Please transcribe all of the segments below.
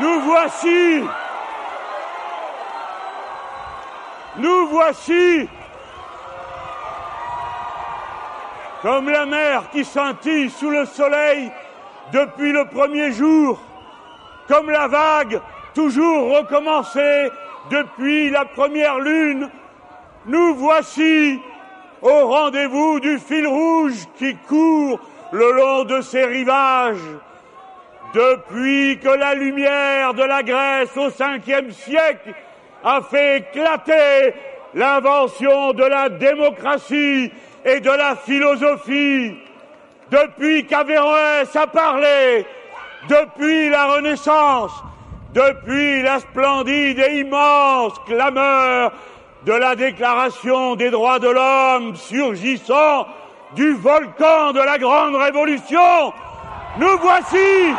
Nous voici. Nous voici. Comme la mer qui scintille sous le soleil depuis le premier jour, comme la vague toujours recommencée depuis la première lune, nous voici au rendez-vous du fil rouge qui court le long de ces rivages. Depuis que la lumière de la Grèce au cinquième siècle a fait éclater l'invention de la démocratie et de la philosophie, depuis qu'Averroès a parlé, depuis la Renaissance, depuis la splendide et immense clameur de la Déclaration des droits de l'homme surgissant du volcan de la Grande Révolution, nous voici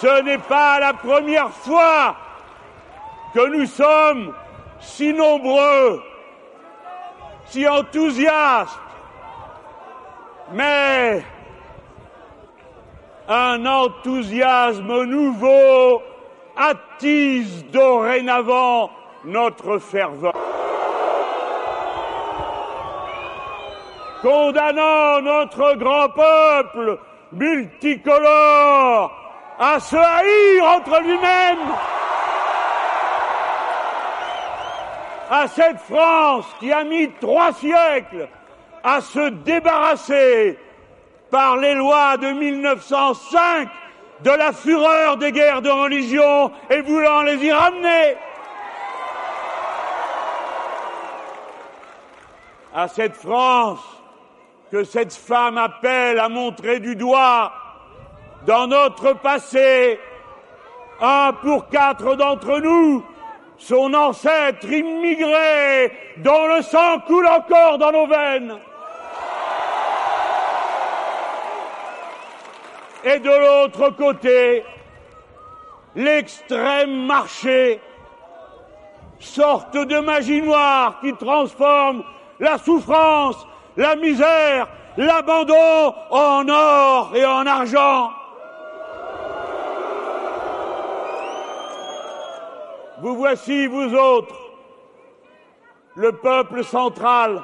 Ce n'est pas la première fois que nous sommes si nombreux, si enthousiastes, mais un enthousiasme nouveau attise dorénavant notre ferveur. Condamnant notre grand peuple multicolore à se haïr entre lui-même, à cette France qui a mis trois siècles à se débarrasser par les lois de 1905 de la fureur des guerres de religion et voulant les y ramener. À cette France que cette femme appelle à montrer du doigt dans notre passé, un pour quatre d'entre nous, son ancêtre immigré, dont le sang coule encore dans nos veines. Et de l'autre côté, l'extrême marché, sorte de magie noire qui transforme la souffrance, la misère, l'abandon en or et en argent. Vous voici, vous autres, le peuple central,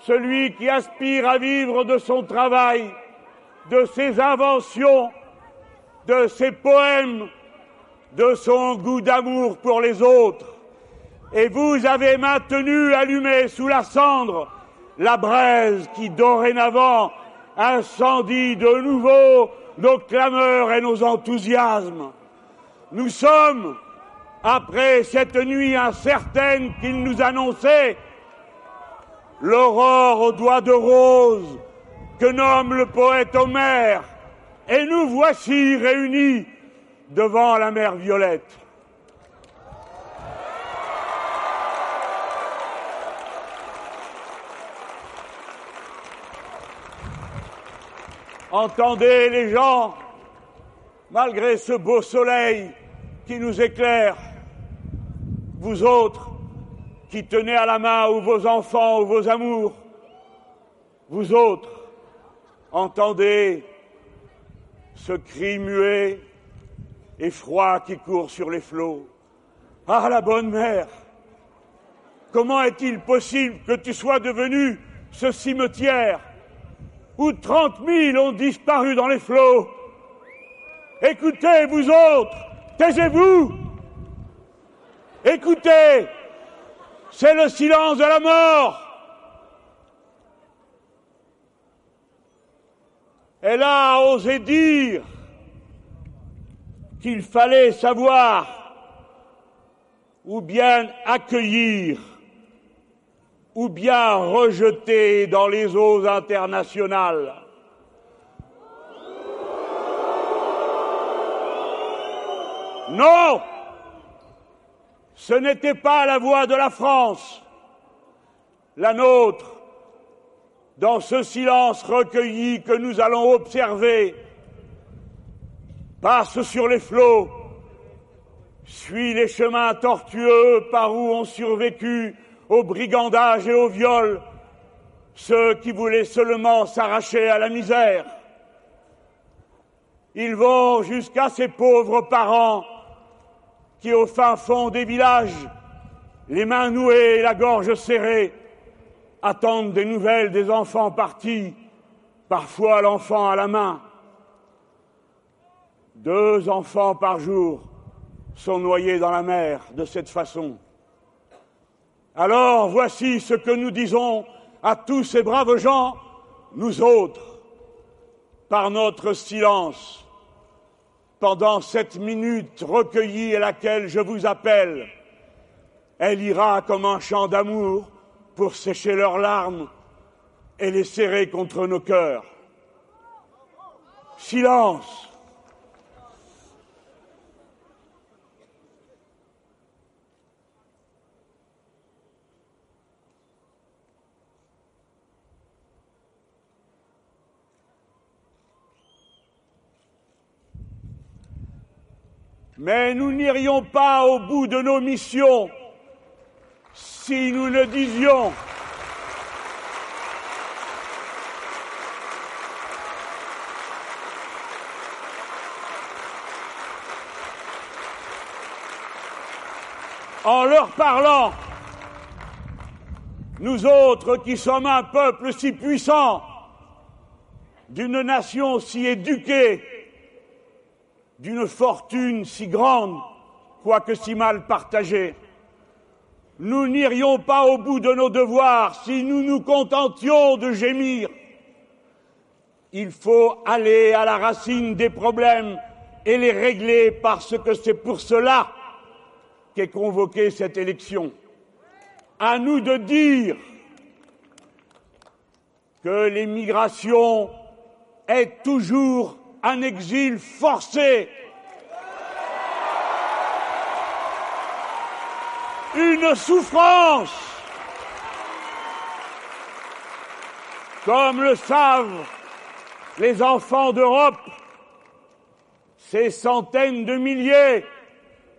celui qui aspire à vivre de son travail, de ses inventions, de ses poèmes, de son goût d'amour pour les autres. Et vous avez maintenu allumé sous la cendre la braise qui dorénavant incendie de nouveau nos clameurs et nos enthousiasmes. Nous sommes après cette nuit incertaine qu'il nous annonçait, l'aurore aux doigts de rose que nomme le poète Homère, et nous voici réunis devant la mer Violette. Entendez les gens, malgré ce beau soleil qui nous éclaire, vous autres qui tenez à la main ou vos enfants ou vos amours, vous autres, entendez ce cri muet et froid qui court sur les flots. Ah, la bonne mère, comment est-il possible que tu sois devenu ce cimetière où trente mille ont disparu dans les flots Écoutez, vous autres, taisez-vous Écoutez, c'est le silence de la mort. Elle a osé dire qu'il fallait savoir ou bien accueillir ou bien rejeter dans les eaux internationales. Non ce n'était pas la voix de la France, la nôtre, dans ce silence recueilli que nous allons observer, passe sur les flots, suit les chemins tortueux par où ont survécu au brigandage et au viol ceux qui voulaient seulement s'arracher à la misère. Ils vont jusqu'à ces pauvres parents qui, au fin fond des villages, les mains nouées et la gorge serrée, attendent des nouvelles des enfants partis, parfois l'enfant à la main. Deux enfants par jour sont noyés dans la mer de cette façon. Alors voici ce que nous disons à tous ces braves gens, nous autres, par notre silence, pendant cette minute recueillie à laquelle je vous appelle. Elle ira comme un chant d'amour pour sécher leurs larmes et les serrer contre nos cœurs. Silence. Mais nous n'irions pas au bout de nos missions si nous ne disions. En leur parlant, nous autres qui sommes un peuple si puissant, d'une nation si éduquée, d'une fortune si grande, quoique si mal partagée, nous n'irions pas au bout de nos devoirs si nous nous contentions de gémir. Il faut aller à la racine des problèmes et les régler parce que c'est pour cela qu'est convoquée cette élection. À nous de dire que l'émigration est toujours un exil forcé. Une souffrance, comme le savent les enfants d'Europe, ces centaines de milliers,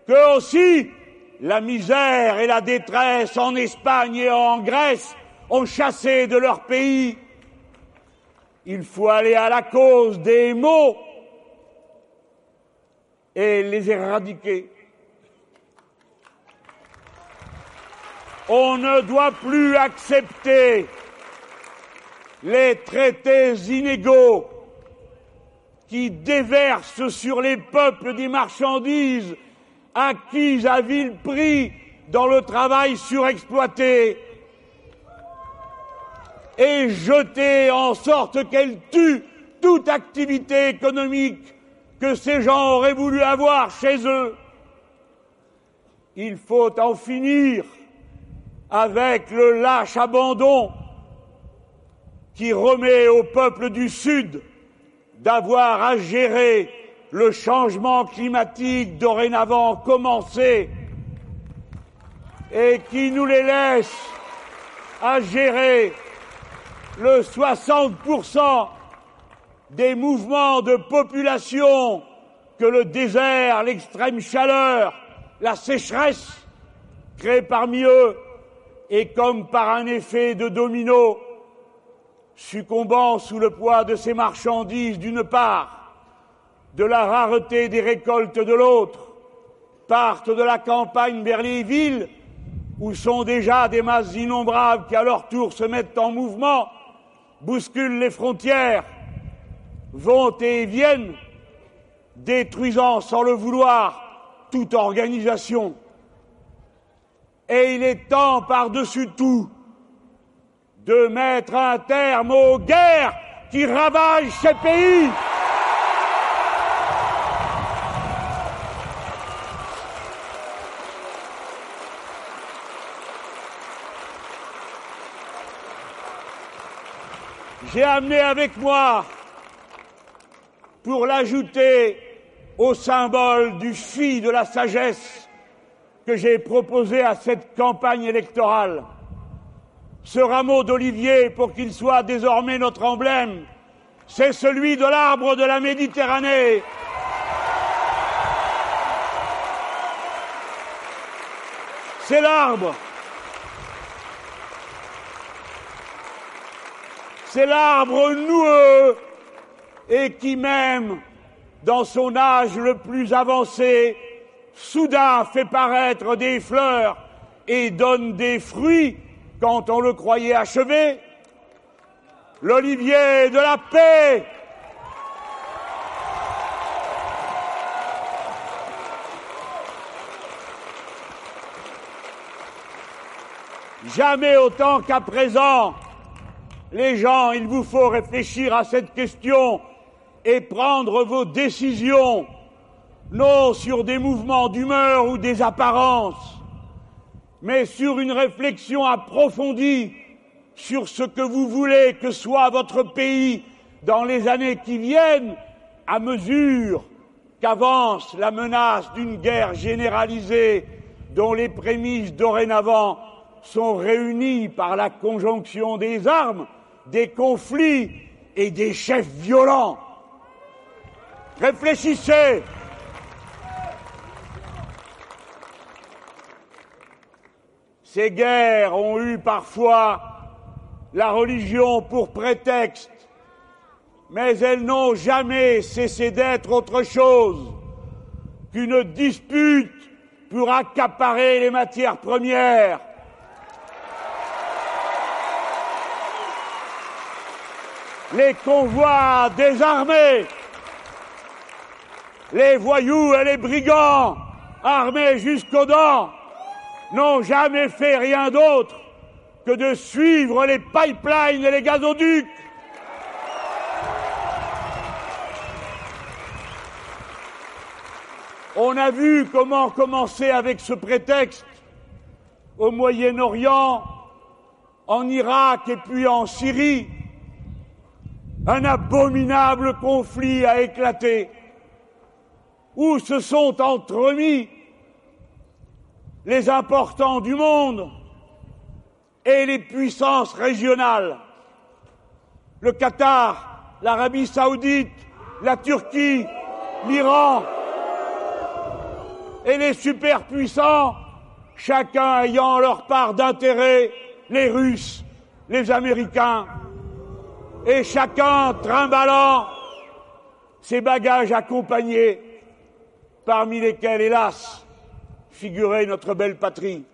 que aussi la misère et la détresse en Espagne et en Grèce ont chassé de leur pays. Il faut aller à la cause des maux et les éradiquer. On ne doit plus accepter les traités inégaux qui déversent sur les peuples des marchandises acquises à vil prix dans le travail surexploité et jetées en sorte qu'elles tuent toute activité économique que ces gens auraient voulu avoir chez eux. Il faut en finir avec le lâche abandon qui remet au peuple du Sud d'avoir à gérer le changement climatique dorénavant commencé et qui nous les laisse à gérer le 60% des mouvements de population que le désert, l'extrême chaleur, la sécheresse créent parmi eux et comme par un effet de domino, succombant sous le poids de ces marchandises d'une part, de la rareté des récoltes de l'autre, partent de la campagne vers où sont déjà des masses innombrables qui à leur tour se mettent en mouvement, bousculent les frontières, vont et viennent, détruisant sans le vouloir toute organisation. Et il est temps par-dessus tout de mettre un terme aux guerres qui ravagent ces pays. J'ai amené avec moi, pour l'ajouter au symbole du fil de la sagesse que j'ai proposé à cette campagne électorale, ce rameau d'olivier pour qu'il soit désormais notre emblème, c'est celui de l'arbre de la Méditerranée. C'est l'arbre C'est l'arbre noueux et qui même dans son âge le plus avancé, soudain fait paraître des fleurs et donne des fruits quand on le croyait achevé. L'olivier de la paix Jamais autant qu'à présent, les gens, il vous faut réfléchir à cette question et prendre vos décisions, non sur des mouvements d'humeur ou des apparences, mais sur une réflexion approfondie sur ce que vous voulez que soit votre pays dans les années qui viennent, à mesure qu'avance la menace d'une guerre généralisée dont les prémices dorénavant sont réunies par la conjonction des armes, des conflits et des chefs violents. Réfléchissez. Ces guerres ont eu parfois la religion pour prétexte, mais elles n'ont jamais cessé d'être autre chose qu'une dispute pour accaparer les matières premières, les convois désarmés, les voyous et les brigands armés jusqu'aux dents n'ont jamais fait rien d'autre que de suivre les pipelines et les gazoducs. On a vu comment commencer avec ce prétexte au Moyen-Orient, en Irak et puis en Syrie. Un abominable conflit a éclaté où se sont entremis les importants du monde et les puissances régionales. Le Qatar, l'Arabie saoudite, la Turquie, l'Iran et les superpuissants, chacun ayant leur part d'intérêt, les Russes, les Américains, et chacun trimballant ses bagages accompagnés, parmi lesquels, hélas, figurait notre belle patrie.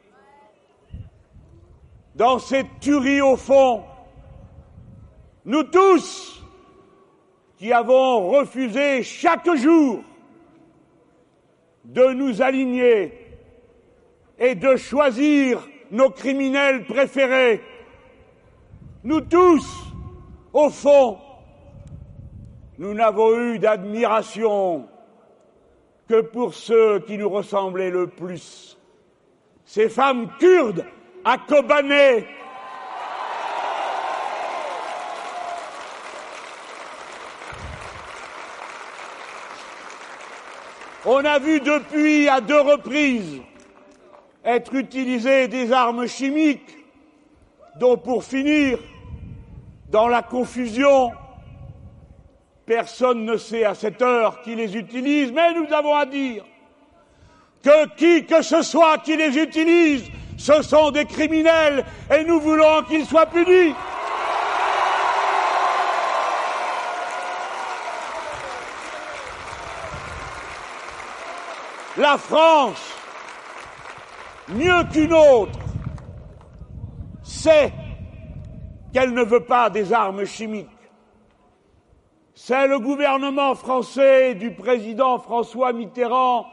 Dans cette tuerie au fond, nous tous qui avons refusé chaque jour de nous aligner et de choisir nos criminels préférés, nous tous, au fond, nous n'avons eu d'admiration que pour ceux qui nous ressemblaient le plus. Ces femmes kurdes à Kobané. On a vu depuis à deux reprises être utilisées des armes chimiques dont pour finir, dans la confusion, Personne ne sait à cette heure qui les utilise, mais nous avons à dire que qui que ce soit qui les utilise, ce sont des criminels et nous voulons qu'ils soient punis. La France, mieux qu'une autre, sait qu'elle ne veut pas des armes chimiques. C'est le gouvernement français du président François Mitterrand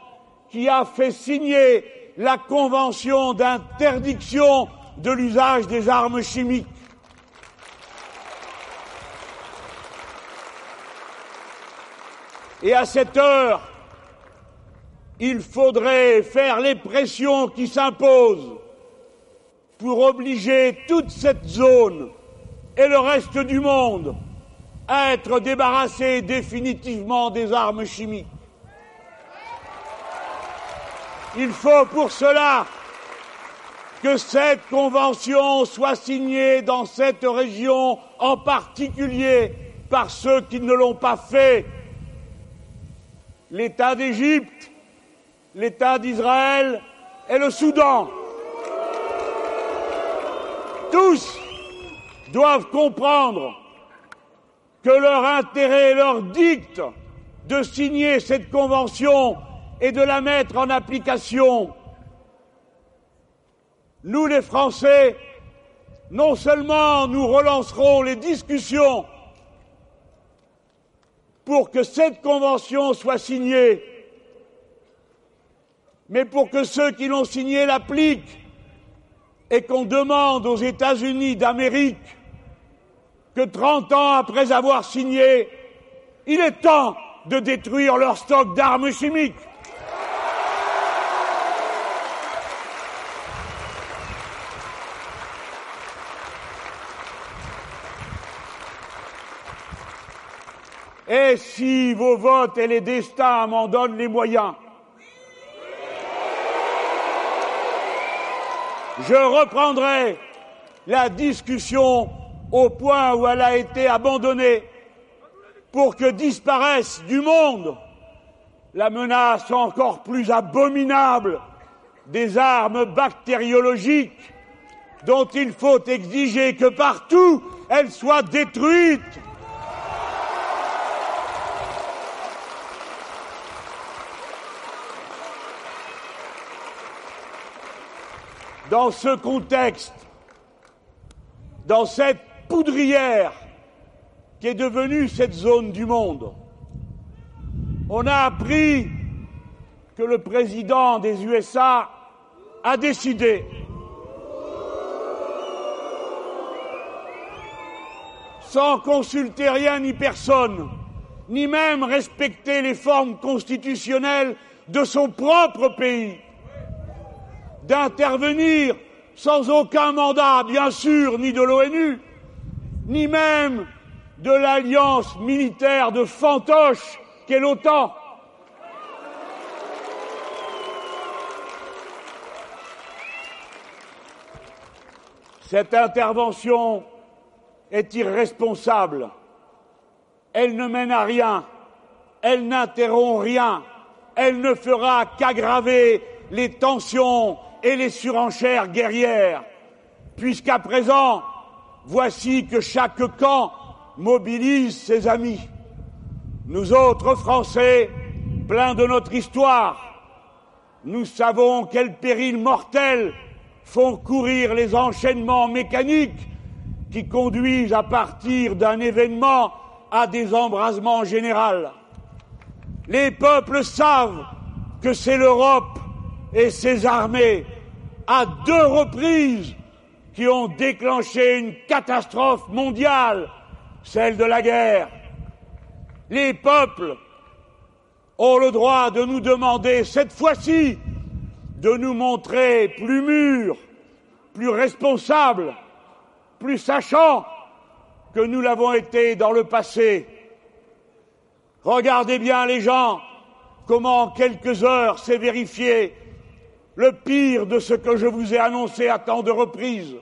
qui a fait signer la convention d'interdiction de l'usage des armes chimiques. Et à cette heure, il faudrait faire les pressions qui s'imposent pour obliger toute cette zone et le reste du monde être débarrassé définitivement des armes chimiques. Il faut pour cela que cette convention soit signée dans cette région en particulier par ceux qui ne l'ont pas fait. L'État d'Égypte, l'État d'Israël et le Soudan. Tous doivent comprendre que leur intérêt leur dicte de signer cette convention et de la mettre en application. Nous, les Français, non seulement nous relancerons les discussions pour que cette convention soit signée, mais pour que ceux qui l'ont signée l'appliquent et qu'on demande aux États-Unis d'Amérique que 30 ans après avoir signé, il est temps de détruire leur stock d'armes chimiques. Et si vos votes et les destins m'en donnent les moyens, je reprendrai la discussion au point où elle a été abandonnée pour que disparaisse du monde la menace encore plus abominable des armes bactériologiques dont il faut exiger que partout elles soient détruites. Dans ce contexte, dans cette poudrière qui est devenue cette zone du monde, on a appris que le président des USA a décidé sans consulter rien ni personne, ni même respecter les formes constitutionnelles de son propre pays, d'intervenir sans aucun mandat, bien sûr, ni de l'ONU, ni même de l'alliance militaire de fantoche qu'est l'OTAN. Cette intervention est irresponsable. Elle ne mène à rien. Elle n'interrompt rien. Elle ne fera qu'aggraver les tensions et les surenchères guerrières, puisqu'à présent, voici que chaque camp mobilise ses amis. Nous autres Français, pleins de notre histoire, nous savons quels périls mortels font courir les enchaînements mécaniques qui conduisent à partir d'un événement à des embrasements généraux. Les peuples savent que c'est l'Europe et ses armées, à deux reprises, qui ont déclenché une catastrophe mondiale, celle de la guerre. Les peuples ont le droit de nous demander cette fois-ci de nous montrer plus mûrs, plus responsables, plus sachants que nous l'avons été dans le passé. Regardez bien les gens, comment en quelques heures s'est vérifié le pire de ce que je vous ai annoncé à tant de reprises.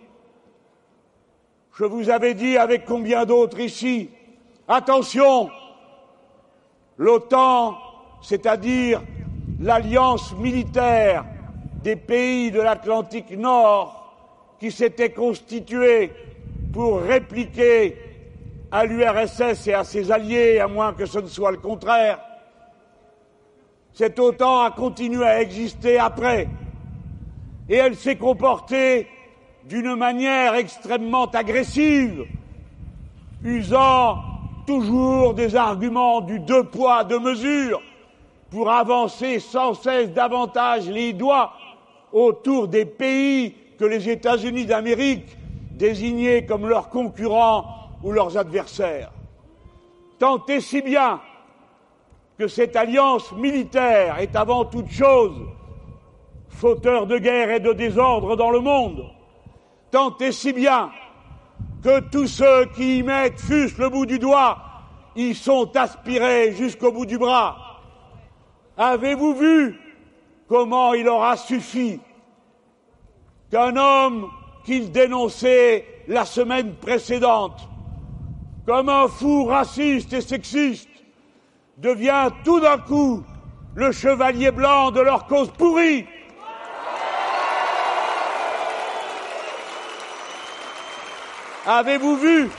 Je vous avais dit avec combien d'autres ici, attention, l'OTAN, c'est-à-dire l'alliance militaire des pays de l'Atlantique Nord qui s'était constituée pour répliquer à l'URSS et à ses alliés, à moins que ce ne soit le contraire, cette OTAN a continué à exister après. Et elle s'est comportée d'une manière extrêmement agressive, usant toujours des arguments du deux poids, deux mesures, pour avancer sans cesse davantage les doigts autour des pays que les États-Unis d'Amérique désignaient comme leurs concurrents ou leurs adversaires. Tant et si bien que cette alliance militaire est avant toute chose fauteur de guerre et de désordre dans le monde, tant et si bien que tous ceux qui y mettent fût le bout du doigt y sont aspirés jusqu'au bout du bras. Avez-vous vu comment il aura suffi qu'un homme qu'il dénonçait la semaine précédente comme un fou raciste et sexiste devient tout d'un coup le chevalier blanc de leur cause pourrie? Avez-vous vu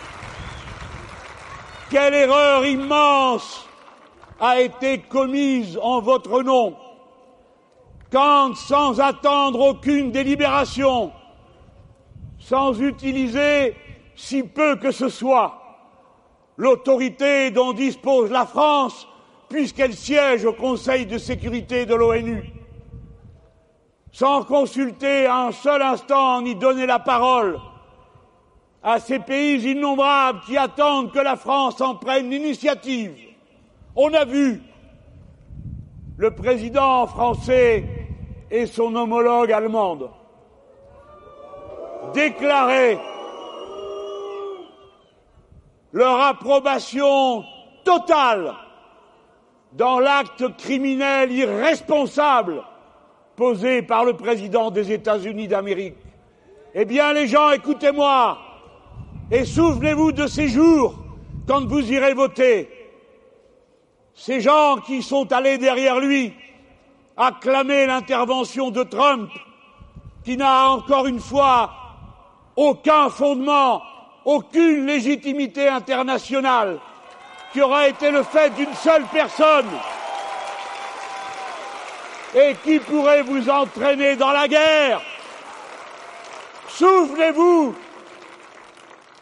quelle erreur immense a été commise en votre nom, quand, sans attendre aucune délibération, sans utiliser si peu que ce soit l'autorité dont dispose la France, puisqu'elle siège au Conseil de sécurité de l'ONU, sans consulter un seul instant ni donner la parole à ces pays innombrables qui attendent que la France en prenne l'initiative. On a vu le président français et son homologue allemande déclarer leur approbation totale dans l'acte criminel irresponsable posé par le président des États-Unis d'Amérique. Eh bien, les gens, écoutez-moi et souvenez-vous de ces jours quand vous irez voter. Ces gens qui sont allés derrière lui acclamer l'intervention de Trump, qui n'a encore une fois aucun fondement, aucune légitimité internationale, qui aura été le fait d'une seule personne et qui pourrait vous entraîner dans la guerre. Souvenez-vous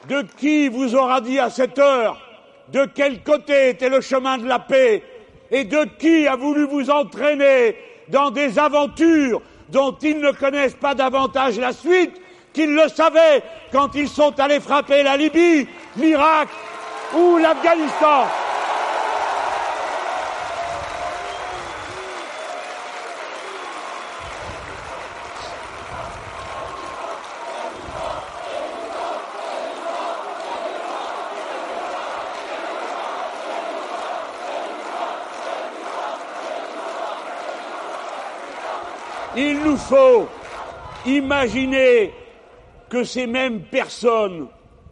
de qui vous aura dit à cette heure de quel côté était le chemin de la paix et de qui a voulu vous entraîner dans des aventures dont ils ne connaissent pas davantage la suite qu'ils le savaient quand ils sont allés frapper la Libye, l'Irak ou l'Afghanistan? Il nous faut imaginer que ces mêmes personnes,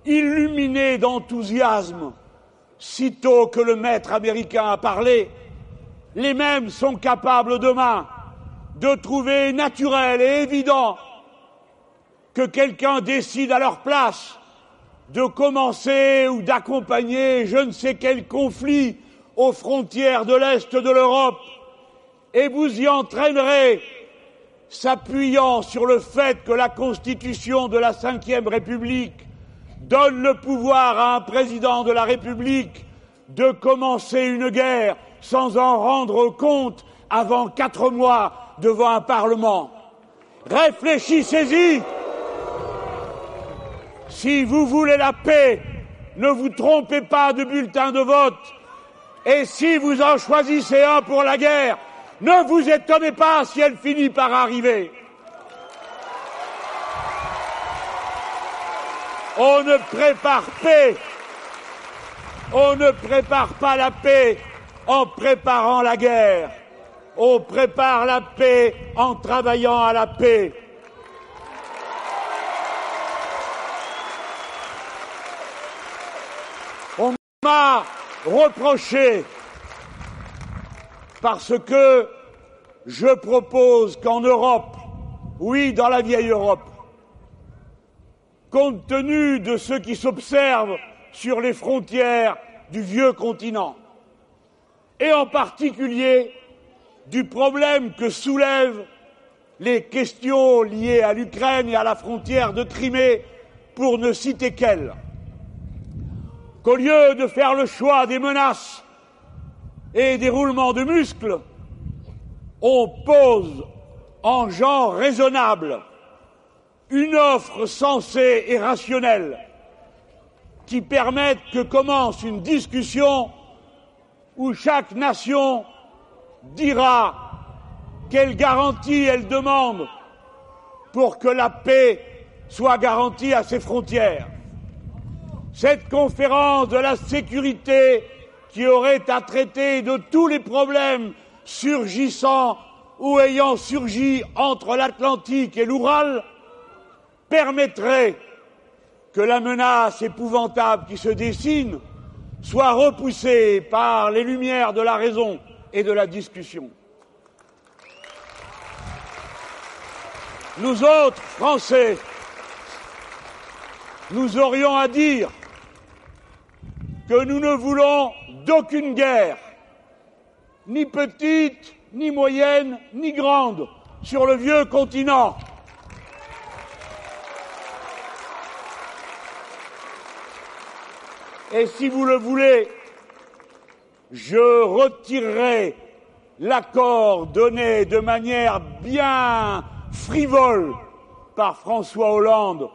illuminées d'enthousiasme, sitôt que le maître américain a parlé, les mêmes sont capables demain de trouver naturel et évident que quelqu'un décide à leur place de commencer ou d'accompagner je ne sais quel conflit aux frontières de l'Est de l'Europe et vous y entraînerez s'appuyant sur le fait que la Constitution de la Ve République donne le pouvoir à un président de la République de commencer une guerre sans en rendre compte avant quatre mois devant un Parlement. Réfléchissez-y. Si vous voulez la paix, ne vous trompez pas de bulletin de vote. Et si vous en choisissez un pour la guerre, ne vous étonnez pas si elle finit par arriver. On ne prépare pas la paix en préparant la guerre. On prépare la paix en travaillant à la paix. On m'a reproché parce que je propose qu'en Europe, oui, dans la vieille Europe, compte tenu de ce qui s'observe sur les frontières du vieux continent, et en particulier du problème que soulèvent les questions liées à l'Ukraine et à la frontière de Crimée, pour ne citer qu'elles, qu'au lieu de faire le choix des menaces et des roulements de muscles, on pose en genre raisonnable une offre sensée et rationnelle qui permette que commence une discussion où chaque nation dira quelle garantie elle demande pour que la paix soit garantie à ses frontières. Cette conférence de la sécurité qui aurait à traiter de tous les problèmes surgissant ou ayant surgi entre l'Atlantique et l'Oural permettrait que la menace épouvantable qui se dessine soit repoussée par les lumières de la raison et de la discussion. Nous autres, Français, nous aurions à dire que nous ne voulons d'aucune guerre ni petite, ni moyenne, ni grande, sur le vieux continent. Et si vous le voulez, je retirerai l'accord donné de manière bien frivole par François Hollande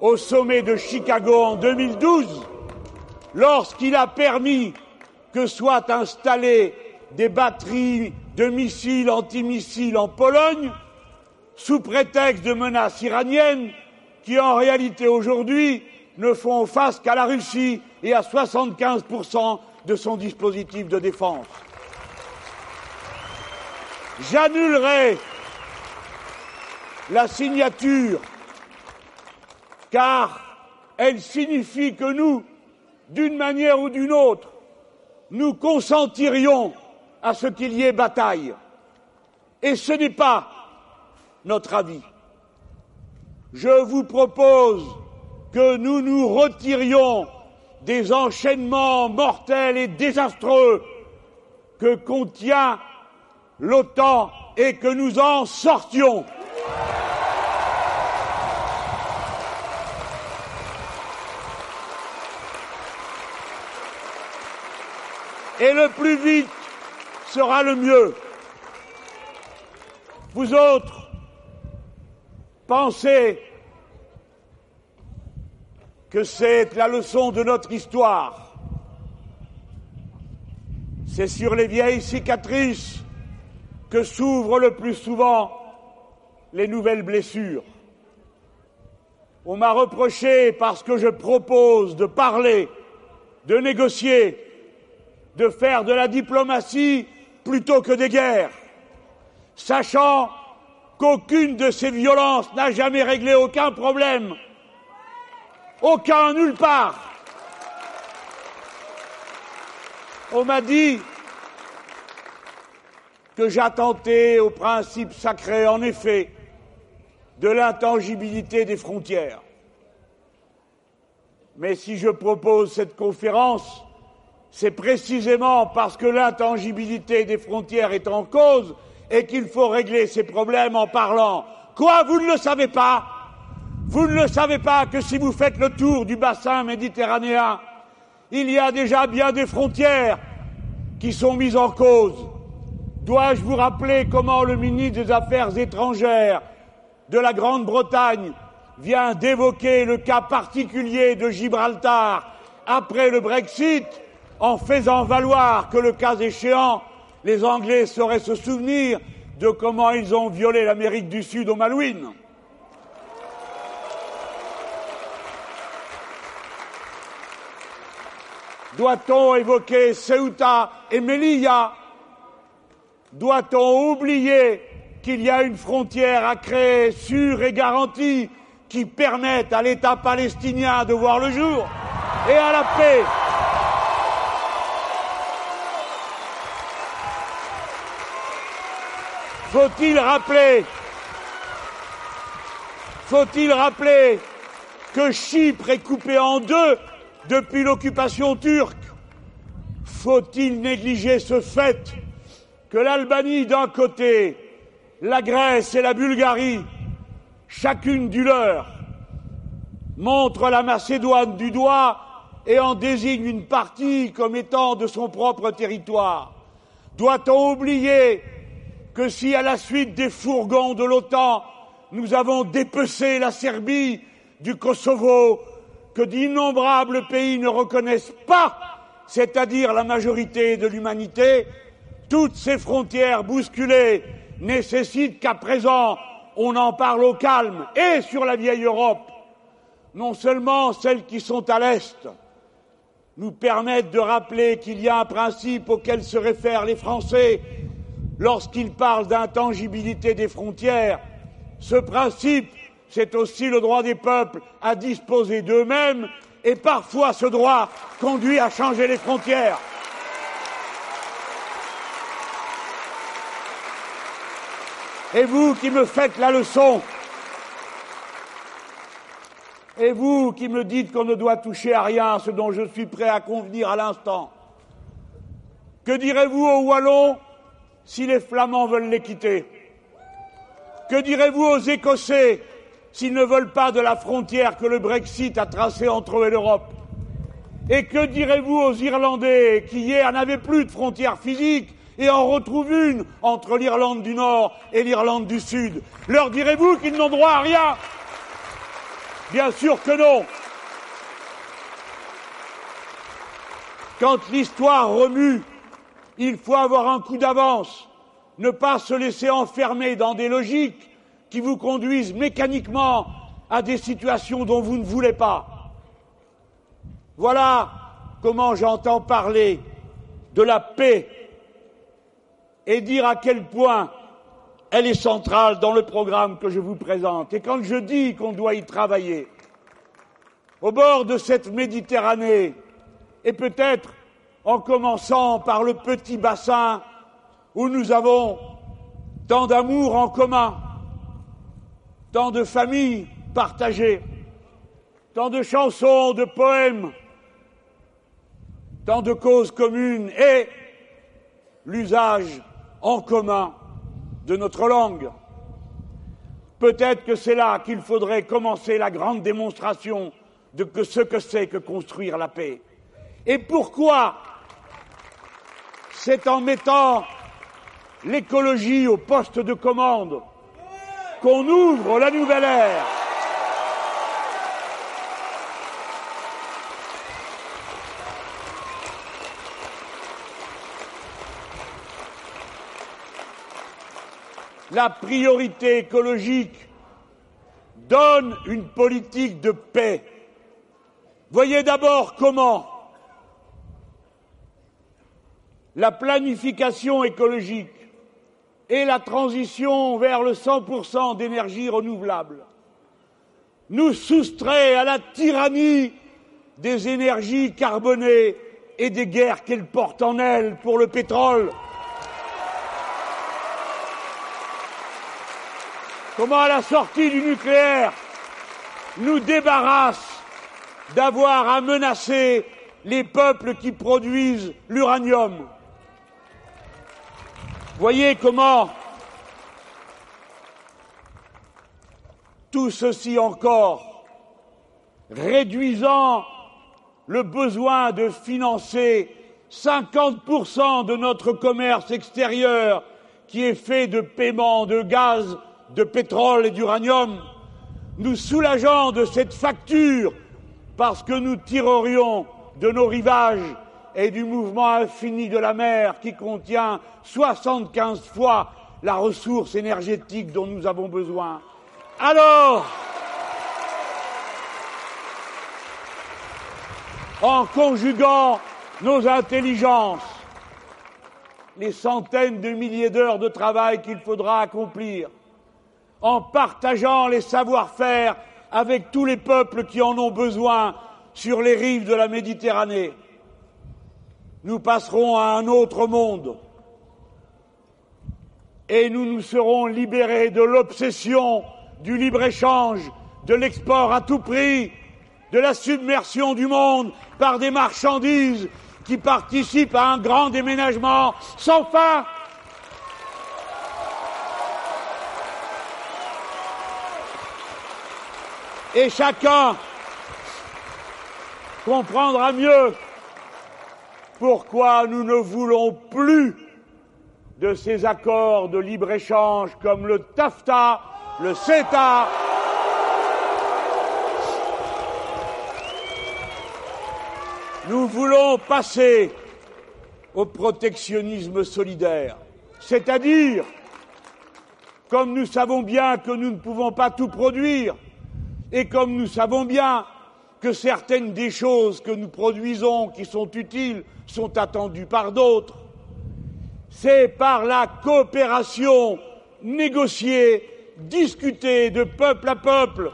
au sommet de Chicago en 2012, lorsqu'il a permis que soient installées des batteries de missiles antimissiles en Pologne, sous prétexte de menaces iraniennes, qui en réalité aujourd'hui ne font face qu'à la Russie et à 75% de son dispositif de défense. J'annulerai la signature car elle signifie que nous, d'une manière ou d'une autre, nous consentirions à ce qu'il y ait bataille. Et ce n'est pas notre avis. Je vous propose que nous nous retirions des enchaînements mortels et désastreux que contient l'OTAN et que nous en sortions. Et le plus vite sera le mieux. Vous autres, pensez que c'est la leçon de notre histoire. C'est sur les vieilles cicatrices que s'ouvrent le plus souvent les nouvelles blessures. On m'a reproché parce que je propose de parler, de négocier, de faire de la diplomatie plutôt que des guerres, sachant qu'aucune de ces violences n'a jamais réglé aucun problème aucun, nulle part. On m'a dit que j'attentais au principe sacré, en effet, de l'intangibilité des frontières. Mais si je propose cette conférence, c'est précisément parce que l'intangibilité des frontières est en cause et qu'il faut régler ces problèmes en parlant. Quoi, vous ne le savez pas? Vous ne le savez pas que si vous faites le tour du bassin méditerranéen, il y a déjà bien des frontières qui sont mises en cause. Dois-je vous rappeler comment le ministre des Affaires étrangères de la Grande-Bretagne vient d'évoquer le cas particulier de Gibraltar après le Brexit? En faisant valoir que le cas échéant, les Anglais sauraient se souvenir de comment ils ont violé l'Amérique du Sud au Malouines. Doit-on évoquer Ceuta et Melilla? Doit-on oublier qu'il y a une frontière à créer sûre et garantie qui permette à l'État palestinien de voir le jour et à la paix? Faut-il rappeler rappeler que Chypre est coupé en deux depuis l'occupation turque? Faut-il négliger ce fait que l'Albanie d'un côté, la Grèce et la Bulgarie, chacune du leur, montre la Macédoine du doigt et en désigne une partie comme étant de son propre territoire? Doit-on oublier que si à la suite des fourgons de l'OTAN, nous avons dépecé la Serbie, du Kosovo, que d'innombrables pays ne reconnaissent pas, c'est-à-dire la majorité de l'humanité, toutes ces frontières bousculées nécessitent qu'à présent on en parle au calme et sur la vieille Europe, non seulement celles qui sont à l'Est, nous permettent de rappeler qu'il y a un principe auquel se réfèrent les Français lorsqu'ils parlent d'intangibilité des frontières. Ce principe, c'est aussi le droit des peuples à disposer d'eux-mêmes, et parfois ce droit conduit à changer les frontières. Et vous qui me faites la leçon, et vous qui me dites qu'on ne doit toucher à rien, ce dont je suis prêt à convenir à l'instant, Que direz-vous aux Wallons si les Flamands veulent les quitter Que direz-vous aux Écossais s'ils ne veulent pas de la frontière que le Brexit a tracée entre eux et l'Europe? Et que direz-vous aux Irlandais qui hier n'avaient plus de frontière physique et en retrouvent une entre l'Irlande du Nord et l'Irlande du Sud? Leur direz-vous qu'ils n'ont droit à rien? Bien sûr que non. Quand l'histoire remue, il faut avoir un coup d'avance, ne pas se laisser enfermer dans des logiques qui vous conduisent mécaniquement à des situations dont vous ne voulez pas. Voilà comment j'entends parler de la paix et dire à quel point elle est centrale dans le programme que je vous présente. Et quand je dis qu'on doit y travailler, au bord de cette Méditerranée, et peut-être en commençant par le petit bassin où nous avons tant d'amour en commun, tant de familles partagées, tant de chansons, de poèmes, tant de causes communes et l'usage en commun de notre langue. Peut-être que c'est là qu'il faudrait commencer la grande démonstration de ce que c'est que construire la paix. Et pourquoi c'est en mettant l'écologie au poste de commande qu'on ouvre la nouvelle ère. La priorité écologique donne une politique de paix. Voyez d'abord comment la planification écologique et la transition vers le 100% d'énergie renouvelable nous soustrait à la tyrannie des énergies carbonées et des guerres qu'elles portent en elles pour le pétrole. Comment la sortie du nucléaire nous débarrasse d'avoir à menacer les peuples qui produisent l'uranium? Voyez comment tout ceci encore, réduisant le besoin de financer 50% de notre commerce extérieur qui est fait de paiements de gaz, de pétrole et d'uranium, nous soulageant de cette facture parce que nous tirerions de nos rivages et du mouvement infini de la mer qui contient 75 fois la ressource énergétique dont nous avons besoin. Alors, en conjuguant nos intelligences, les centaines de milliers d'heures de travail qu'il faudra accomplir, en partageant les savoir-faire avec tous les peuples qui en ont besoin sur les rives de la Méditerranée, nous passerons à un autre monde et nous nous serons libérés de l'obsession du libre-échange, de l'export à tout prix, de la submersion du monde par des marchandises qui participent à un grand déménagement sans fin. Et chacun comprendra mieux pourquoi nous ne voulons plus de ces accords de libre-échange comme le TAFTA, le CETA? Nous voulons passer au protectionnisme solidaire, c'est-à-dire, comme nous savons bien que nous ne pouvons pas tout produire, et comme nous savons bien que certaines des choses que nous produisons qui sont utiles sont attendues par d'autres. C'est par la coopération négociée, discutée de peuple à peuple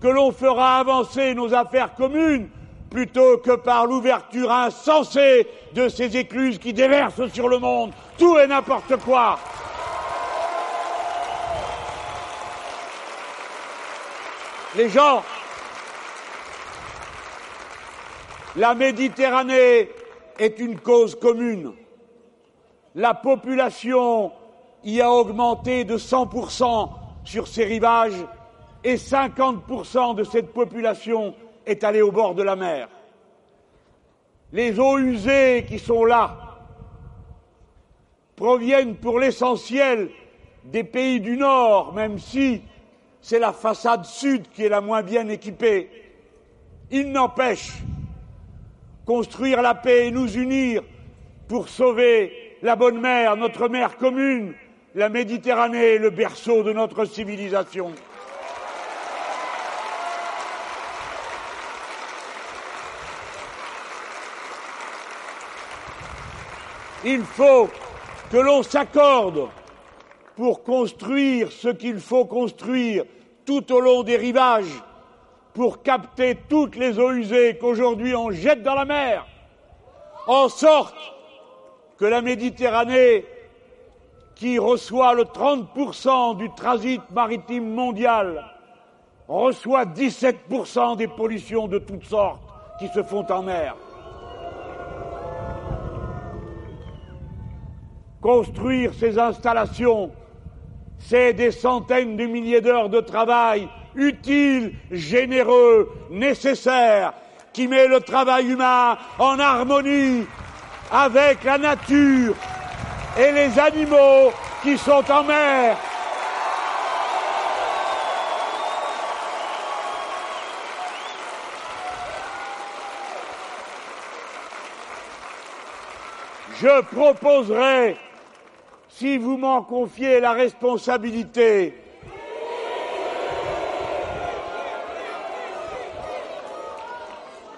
que l'on fera avancer nos affaires communes plutôt que par l'ouverture insensée de ces écluses qui déversent sur le monde tout et n'importe quoi. Les gens La Méditerranée est une cause commune. la population y a augmenté de 100% sur ces rivages et 50% de cette population est allée au bord de la mer. Les eaux usées qui sont là proviennent pour l'essentiel des pays du Nord, même si c'est la façade sud qui est la moins bien équipée. Il n'empêche, construire la paix et nous unir pour sauver la bonne mer, notre mer commune, la Méditerranée, le berceau de notre civilisation. Il faut que l'on s'accorde pour construire ce qu'il faut construire tout au long des rivages, pour capter toutes les eaux usées qu'aujourd'hui on jette dans la mer, en sorte que la Méditerranée, qui reçoit le 30% du transit maritime mondial, reçoit 17% des pollutions de toutes sortes qui se font en mer. Construire ces installations, c'est des centaines de milliers d'heures de travail utiles, généreux, nécessaires, qui met le travail humain en harmonie avec la nature et les animaux qui sont en mer. Je proposerai si vous m'en confiez la responsabilité,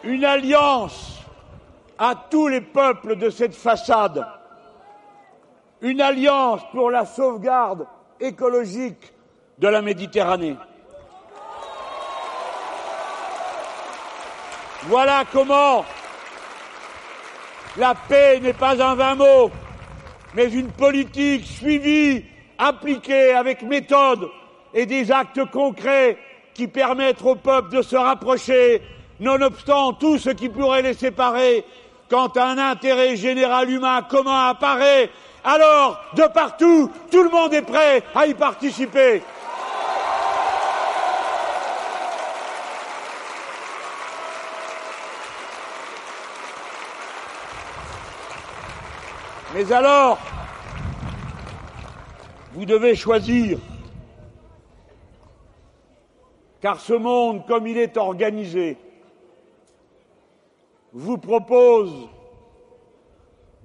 une alliance à tous les peuples de cette façade, une alliance pour la sauvegarde écologique de la Méditerranée. Voilà comment la paix n'est pas un vain mot, mais une politique suivie, appliquée avec méthode et des actes concrets qui permettent au peuple de se rapprocher, nonobstant tout ce qui pourrait les séparer, quand un intérêt général humain commun apparaît, alors, de partout, tout le monde est prêt à y participer. Mais alors, vous devez choisir, car ce monde, comme il est organisé, vous propose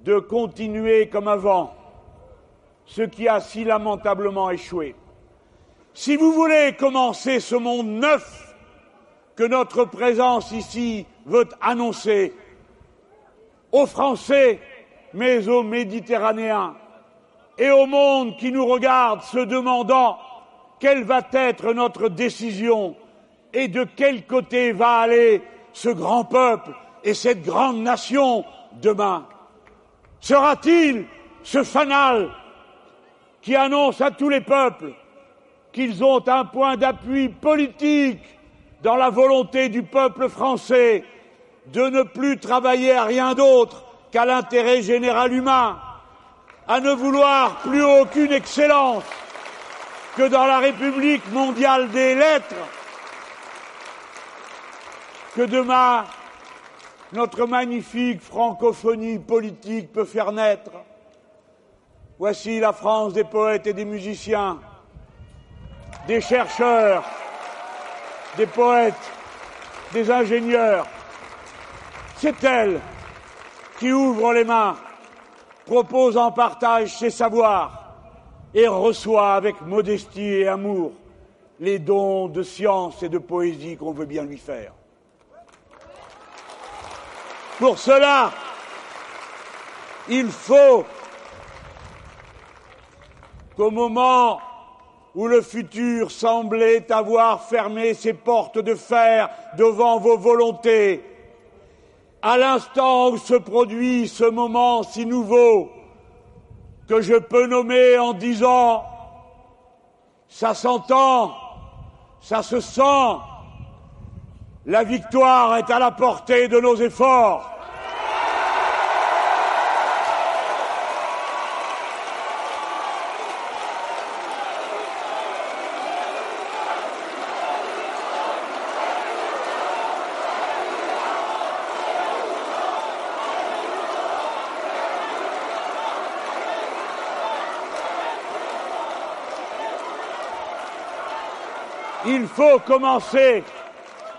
de continuer comme avant, ce qui a si lamentablement échoué. Si vous voulez commencer ce monde neuf que notre présence ici veut annoncer aux Français, mais aux Méditerranéens et au monde qui nous regarde se demandant quelle va être notre décision et de quel côté va aller ce grand peuple et cette grande nation demain. Sera-t-il ce fanal qui annonce à tous les peuples qu'ils ont un point d'appui politique dans la volonté du peuple français de ne plus travailler à rien d'autre qu'à l'intérêt général humain, à ne vouloir plus aucune excellence que dans la République mondiale des lettres, que demain notre magnifique francophonie politique peut faire naître. Voici la France des poètes et des musiciens, des chercheurs, des poètes, des ingénieurs. C'est elle qui ouvre les mains, propose en partage ses savoirs et reçoit avec modestie et amour les dons de science et de poésie qu'on veut bien lui faire. Pour cela, il faut qu'au moment où le futur semblait avoir fermé ses portes de fer devant vos volontés, à l'instant où se produit ce moment si nouveau que je peux nommer en disant ça s'entend, ça se sent, la victoire est à la portée de nos efforts. Il faut commencer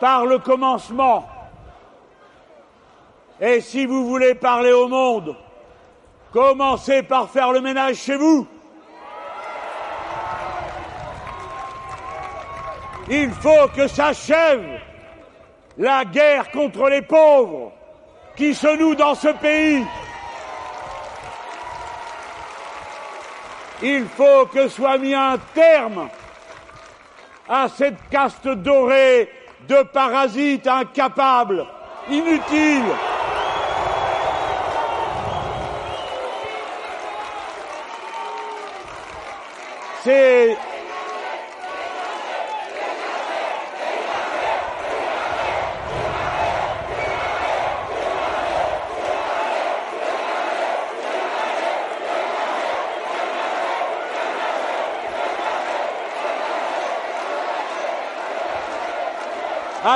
par le commencement. Et si vous voulez parler au monde, commencez par faire le ménage chez vous. Il faut que s'achève la guerre contre les pauvres qui se noue dans ce pays. Il faut que soit mis un terme à cette caste dorée de parasites incapables, inutiles.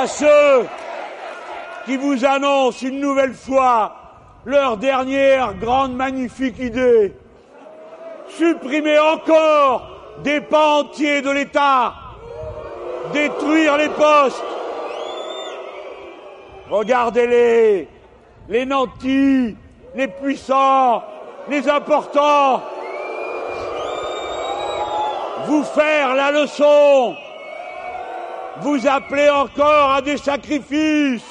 À ceux qui vous annoncent une nouvelle fois leur dernière grande magnifique idée. Supprimer encore des pans entiers de l'État, détruire les postes. Regardez-les, les nantis, les puissants, les importants. Vous faire la leçon vous appelez encore à des sacrifices.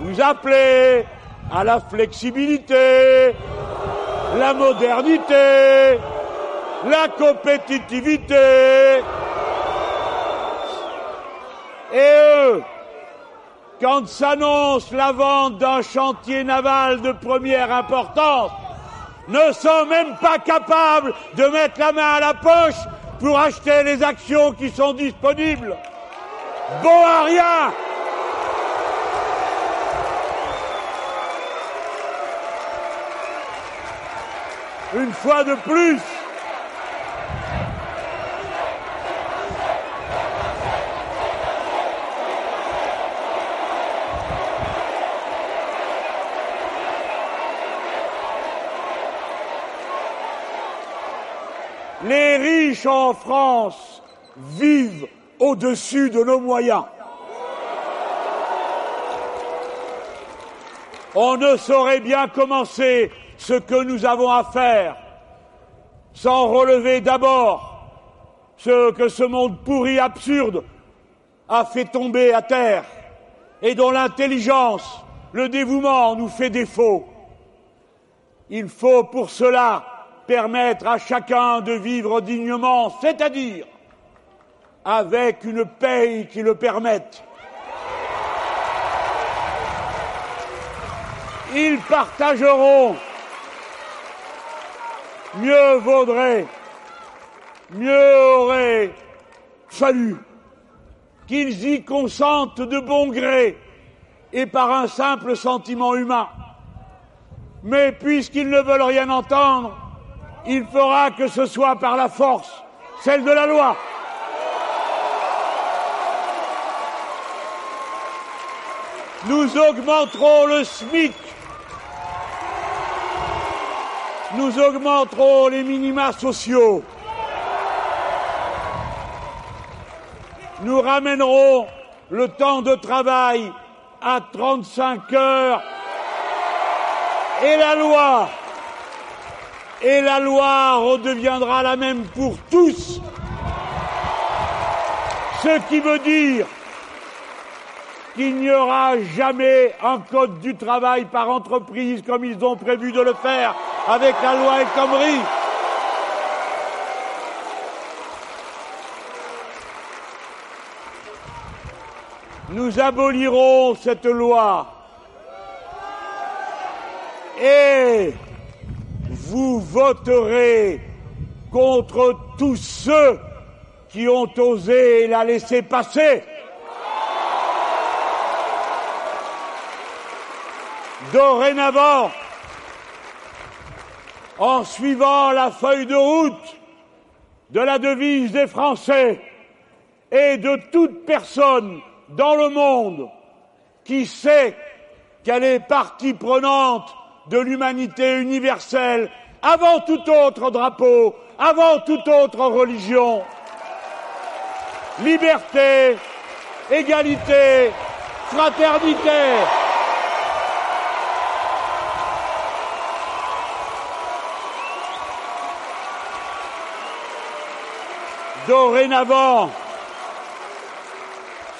Vous appelez à la flexibilité, la modernité, la compétitivité. Et eux, quand s'annonce la vente d'un chantier naval de première importance, ne sont même pas capables de mettre la main à la poche pour acheter les actions qui sont disponibles. Bon à rien Une fois de plus, En France vivent au-dessus de nos moyens. On ne saurait bien commencer ce que nous avons à faire sans relever d'abord ce que ce monde pourri absurde a fait tomber à terre et dont l'intelligence, le dévouement nous fait défaut. Il faut pour cela permettre à chacun de vivre dignement, c'est-à-dire avec une paye qui le permette. Ils partageront. Mieux vaudrait, mieux aurait fallu qu'ils y consentent de bon gré et par un simple sentiment humain. Mais puisqu'ils ne veulent rien entendre, il fera que ce soit par la force, celle de la loi. Nous augmenterons le SMIC. Nous augmenterons les minima sociaux. Nous ramènerons le temps de travail à 35 heures. Et la loi et la loi redeviendra la même pour tous. Ce qui veut dire qu'il n'y aura jamais un code du travail par entreprise comme ils ont prévu de le faire avec la loi El Khomri. Nous abolirons cette loi et vous voterez contre tous ceux qui ont osé la laisser passer. Dorénavant, en suivant la feuille de route de la devise des Français et de toute personne dans le monde qui sait qu'elle est partie prenante de l'humanité universelle avant tout autre drapeau, avant toute autre religion. liberté, égalité, fraternité. Dorénavant,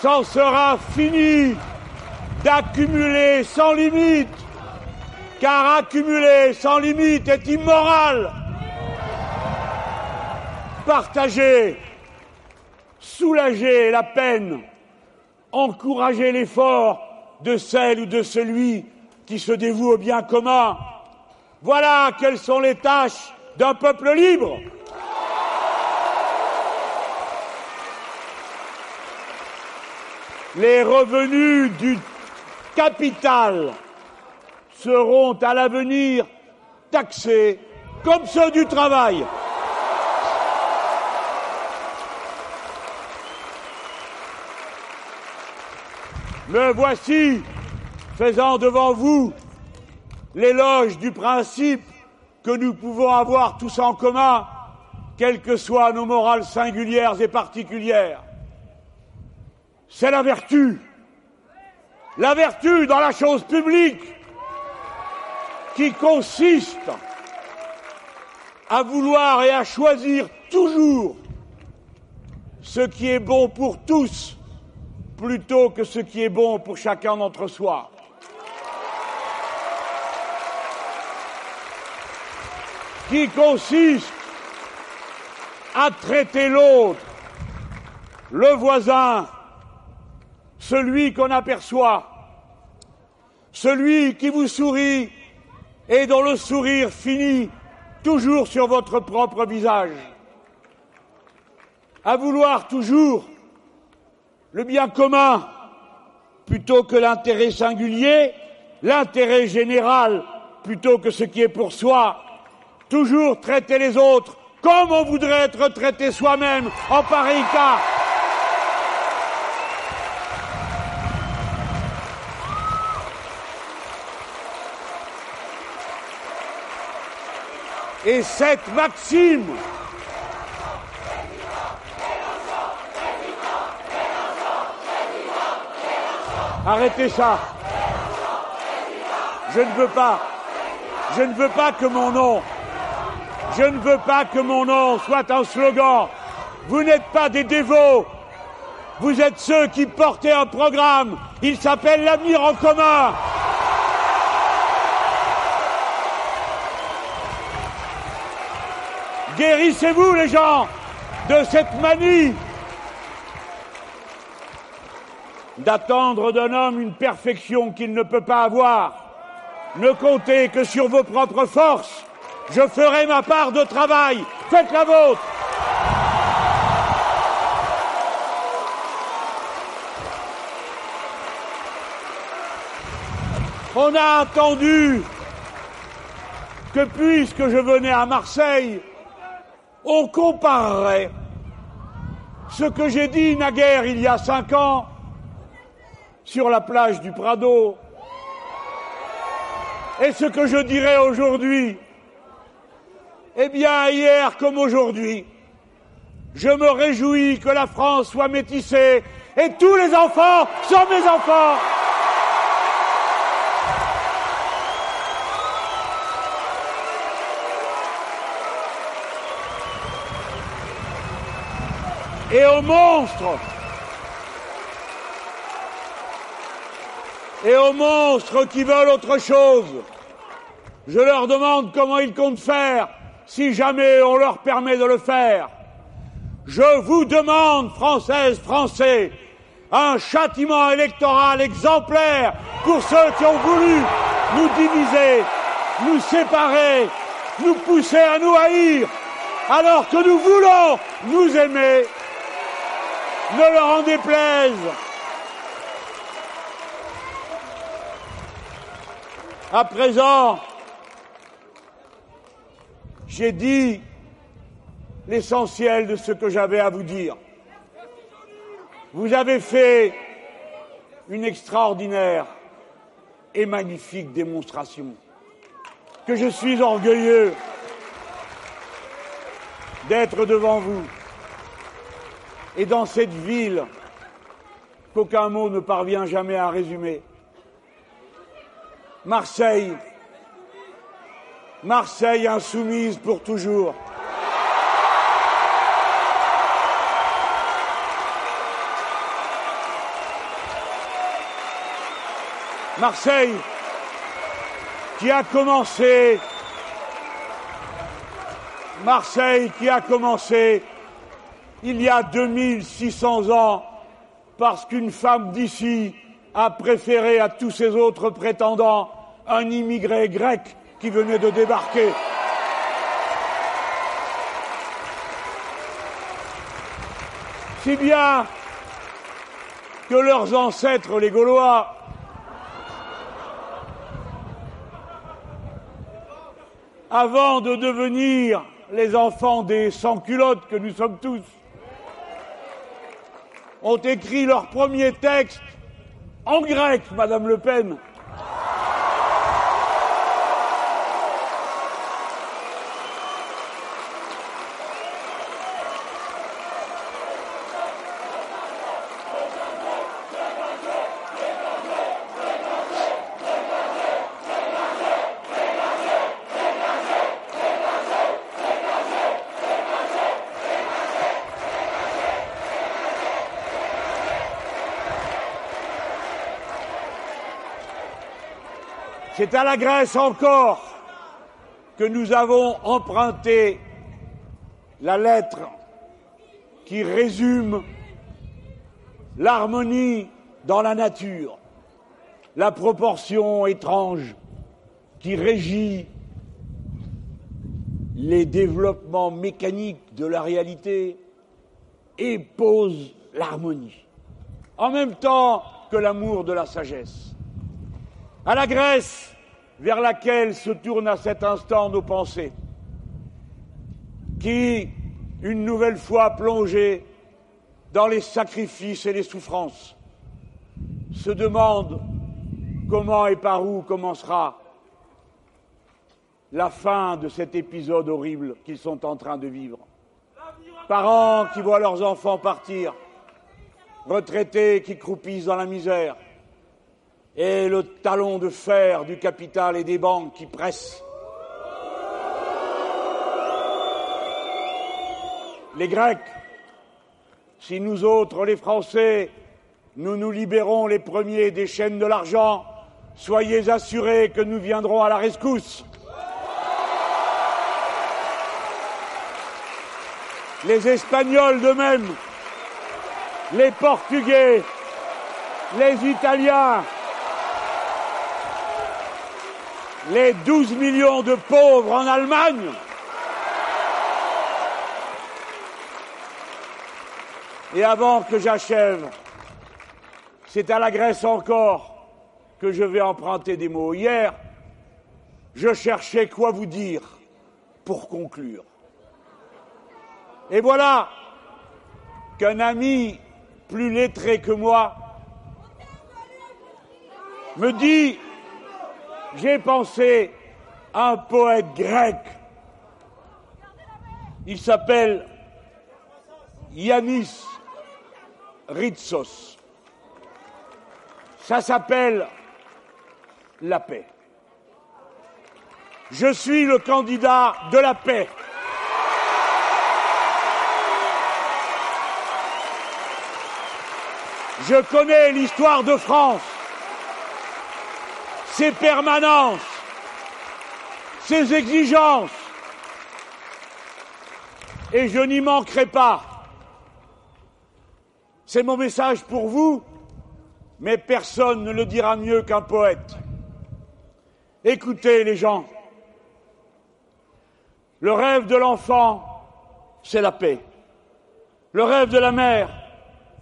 c'en sera fini d'accumuler sans limite, car accumuler sans limite est immoral. Partager, soulager la peine, encourager l'effort de celle ou de celui qui se dévoue au bien commun. Voilà quelles sont les tâches d'un peuple libre. Les revenus du capital seront à l'avenir taxés comme ceux du travail. Me voici faisant devant vous l'éloge du principe que nous pouvons avoir tous en commun, quelles que soient nos morales singulières et particulières. C'est la vertu. La vertu dans la chose publique qui consiste à vouloir et à choisir toujours ce qui est bon pour tous plutôt que ce qui est bon pour chacun d'entre soi. Qui consiste à traiter l'autre, le voisin, celui qu'on aperçoit, celui qui vous sourit et dont le sourire finit toujours sur votre propre visage, à vouloir toujours le bien commun plutôt que l'intérêt singulier, l'intérêt général plutôt que ce qui est pour soi, toujours traiter les autres comme on voudrait être traité soi-même en pareil cas. Et cette maxime Arrêtez ça. Je ne veux pas. Je ne veux pas que mon nom. Je ne veux pas que mon nom soit un slogan. Vous n'êtes pas des dévots. Vous êtes ceux qui portaient un programme. Il s'appelle l'avenir en commun. Guérissez-vous les gens de cette manie d'attendre d'un homme une perfection qu'il ne peut pas avoir. Ne comptez que sur vos propres forces. Je ferai ma part de travail. Faites la vôtre. On a attendu que puisque je venais à Marseille, on comparerait ce que j'ai dit naguère il y a cinq ans sur la plage du Prado. Et ce que je dirais aujourd'hui, eh bien, hier comme aujourd'hui, je me réjouis que la France soit métissée et tous les enfants sont mes enfants. Et aux monstres et aux monstres qui veulent autre chose. Je leur demande comment ils comptent faire si jamais on leur permet de le faire. Je vous demande, Françaises, Français, un châtiment électoral exemplaire pour ceux qui ont voulu nous diviser, nous séparer, nous pousser à nous haïr, alors que nous voulons nous aimer. Ne leur en déplaise. À présent, j'ai dit l'essentiel de ce que j'avais à vous dire. Vous avez fait une extraordinaire et magnifique démonstration que je suis orgueilleux d'être devant vous. Et dans cette ville qu'aucun mot ne parvient jamais à résumer. Marseille, Marseille insoumise pour toujours. Marseille qui a commencé, Marseille qui a commencé il y a 2600 ans parce qu'une femme d'ici a préféré à tous ses autres prétendants un immigré grec qui venait de débarquer. Si bien que leurs ancêtres, les Gaulois, avant de devenir les enfants des sans-culottes que nous sommes tous, ont écrit leur premier texte en grec, Madame Le Pen. C'est à la Grèce encore que nous avons emprunté la lettre qui résume l'harmonie dans la nature, la proportion étrange qui régit les développements mécaniques de la réalité et pose l'harmonie, en même temps que l'amour de la sagesse. À la Grèce vers laquelle se tournent à cet instant nos pensées, qui, une nouvelle fois plongée dans les sacrifices et les souffrances, se demande comment et par où commencera la fin de cet épisode horrible qu'ils sont en train de vivre. Parents qui voient leurs enfants partir, retraités qui croupissent dans la misère, et le talon de fer du capital et des banques qui pressent. Les Grecs, si nous autres, les Français, nous nous libérons les premiers des chaînes de l'argent, soyez assurés que nous viendrons à la rescousse. Les Espagnols de même, les Portugais, les Italiens, les 12 millions de pauvres en Allemagne. Et avant que j'achève, c'est à la Grèce encore que je vais emprunter des mots. Hier, je cherchais quoi vous dire pour conclure. Et voilà qu'un ami plus lettré que moi me dit j'ai pensé à un poète grec. Il s'appelle Yanis Ritsos. Ça s'appelle la paix. Je suis le candidat de la paix. Je connais l'histoire de France ses permanences, ses exigences. Et je n'y manquerai pas. C'est mon message pour vous, mais personne ne le dira mieux qu'un poète. Écoutez les gens. Le rêve de l'enfant, c'est la paix. Le rêve de la mère,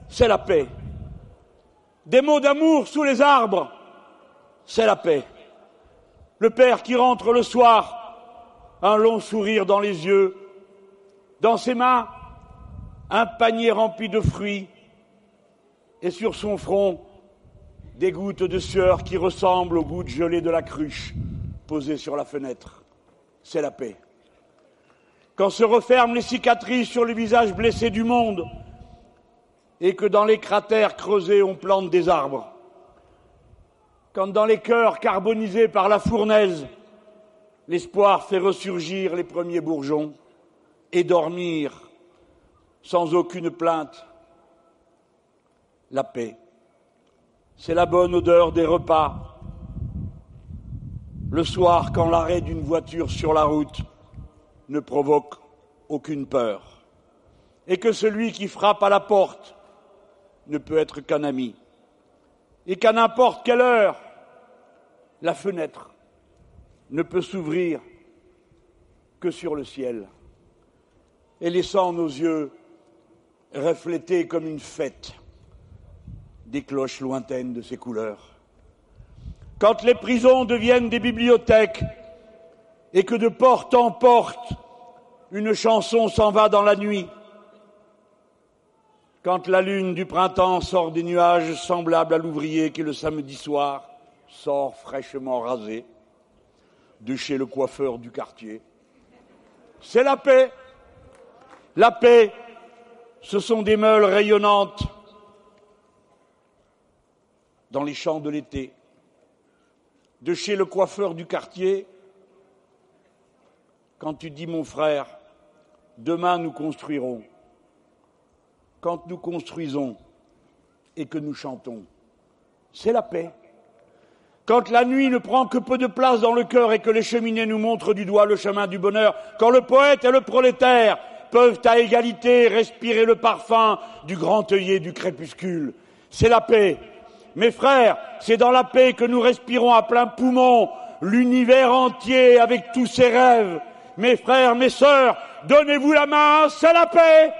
c'est la paix. Des mots d'amour sous les arbres, c'est la paix. Le père qui rentre le soir, un long sourire dans les yeux, dans ses mains, un panier rempli de fruits, et sur son front, des gouttes de sueur qui ressemblent aux gouttes gelées de la cruche posées sur la fenêtre. C'est la paix. Quand se referment les cicatrices sur le visage blessé du monde, et que dans les cratères creusés on plante des arbres. Quand dans les cœurs carbonisés par la fournaise, l'espoir fait ressurgir les premiers bourgeons et dormir sans aucune plainte. La paix, c'est la bonne odeur des repas. Le soir, quand l'arrêt d'une voiture sur la route ne provoque aucune peur, et que celui qui frappe à la porte ne peut être qu'un ami, et qu'à n'importe quelle heure, la fenêtre ne peut s'ouvrir que sur le ciel, et laissant nos yeux refléter comme une fête des cloches lointaines de ses couleurs. Quand les prisons deviennent des bibliothèques et que de porte en porte une chanson s'en va dans la nuit, quand la lune du printemps sort des nuages semblables à l'ouvrier qui le samedi soir sort fraîchement rasé de chez le coiffeur du quartier. C'est la paix. La paix, ce sont des meules rayonnantes dans les champs de l'été. De chez le coiffeur du quartier, quand tu dis mon frère, demain nous construirons, quand nous construisons et que nous chantons, c'est la paix. Quand la nuit ne prend que peu de place dans le cœur et que les cheminées nous montrent du doigt le chemin du bonheur, quand le poète et le prolétaire peuvent à égalité respirer le parfum du grand œillet du crépuscule, c'est la paix. Mes frères, c'est dans la paix que nous respirons à plein poumon l'univers entier avec tous ses rêves. Mes frères, mes sœurs, donnez-vous la main, c'est la paix.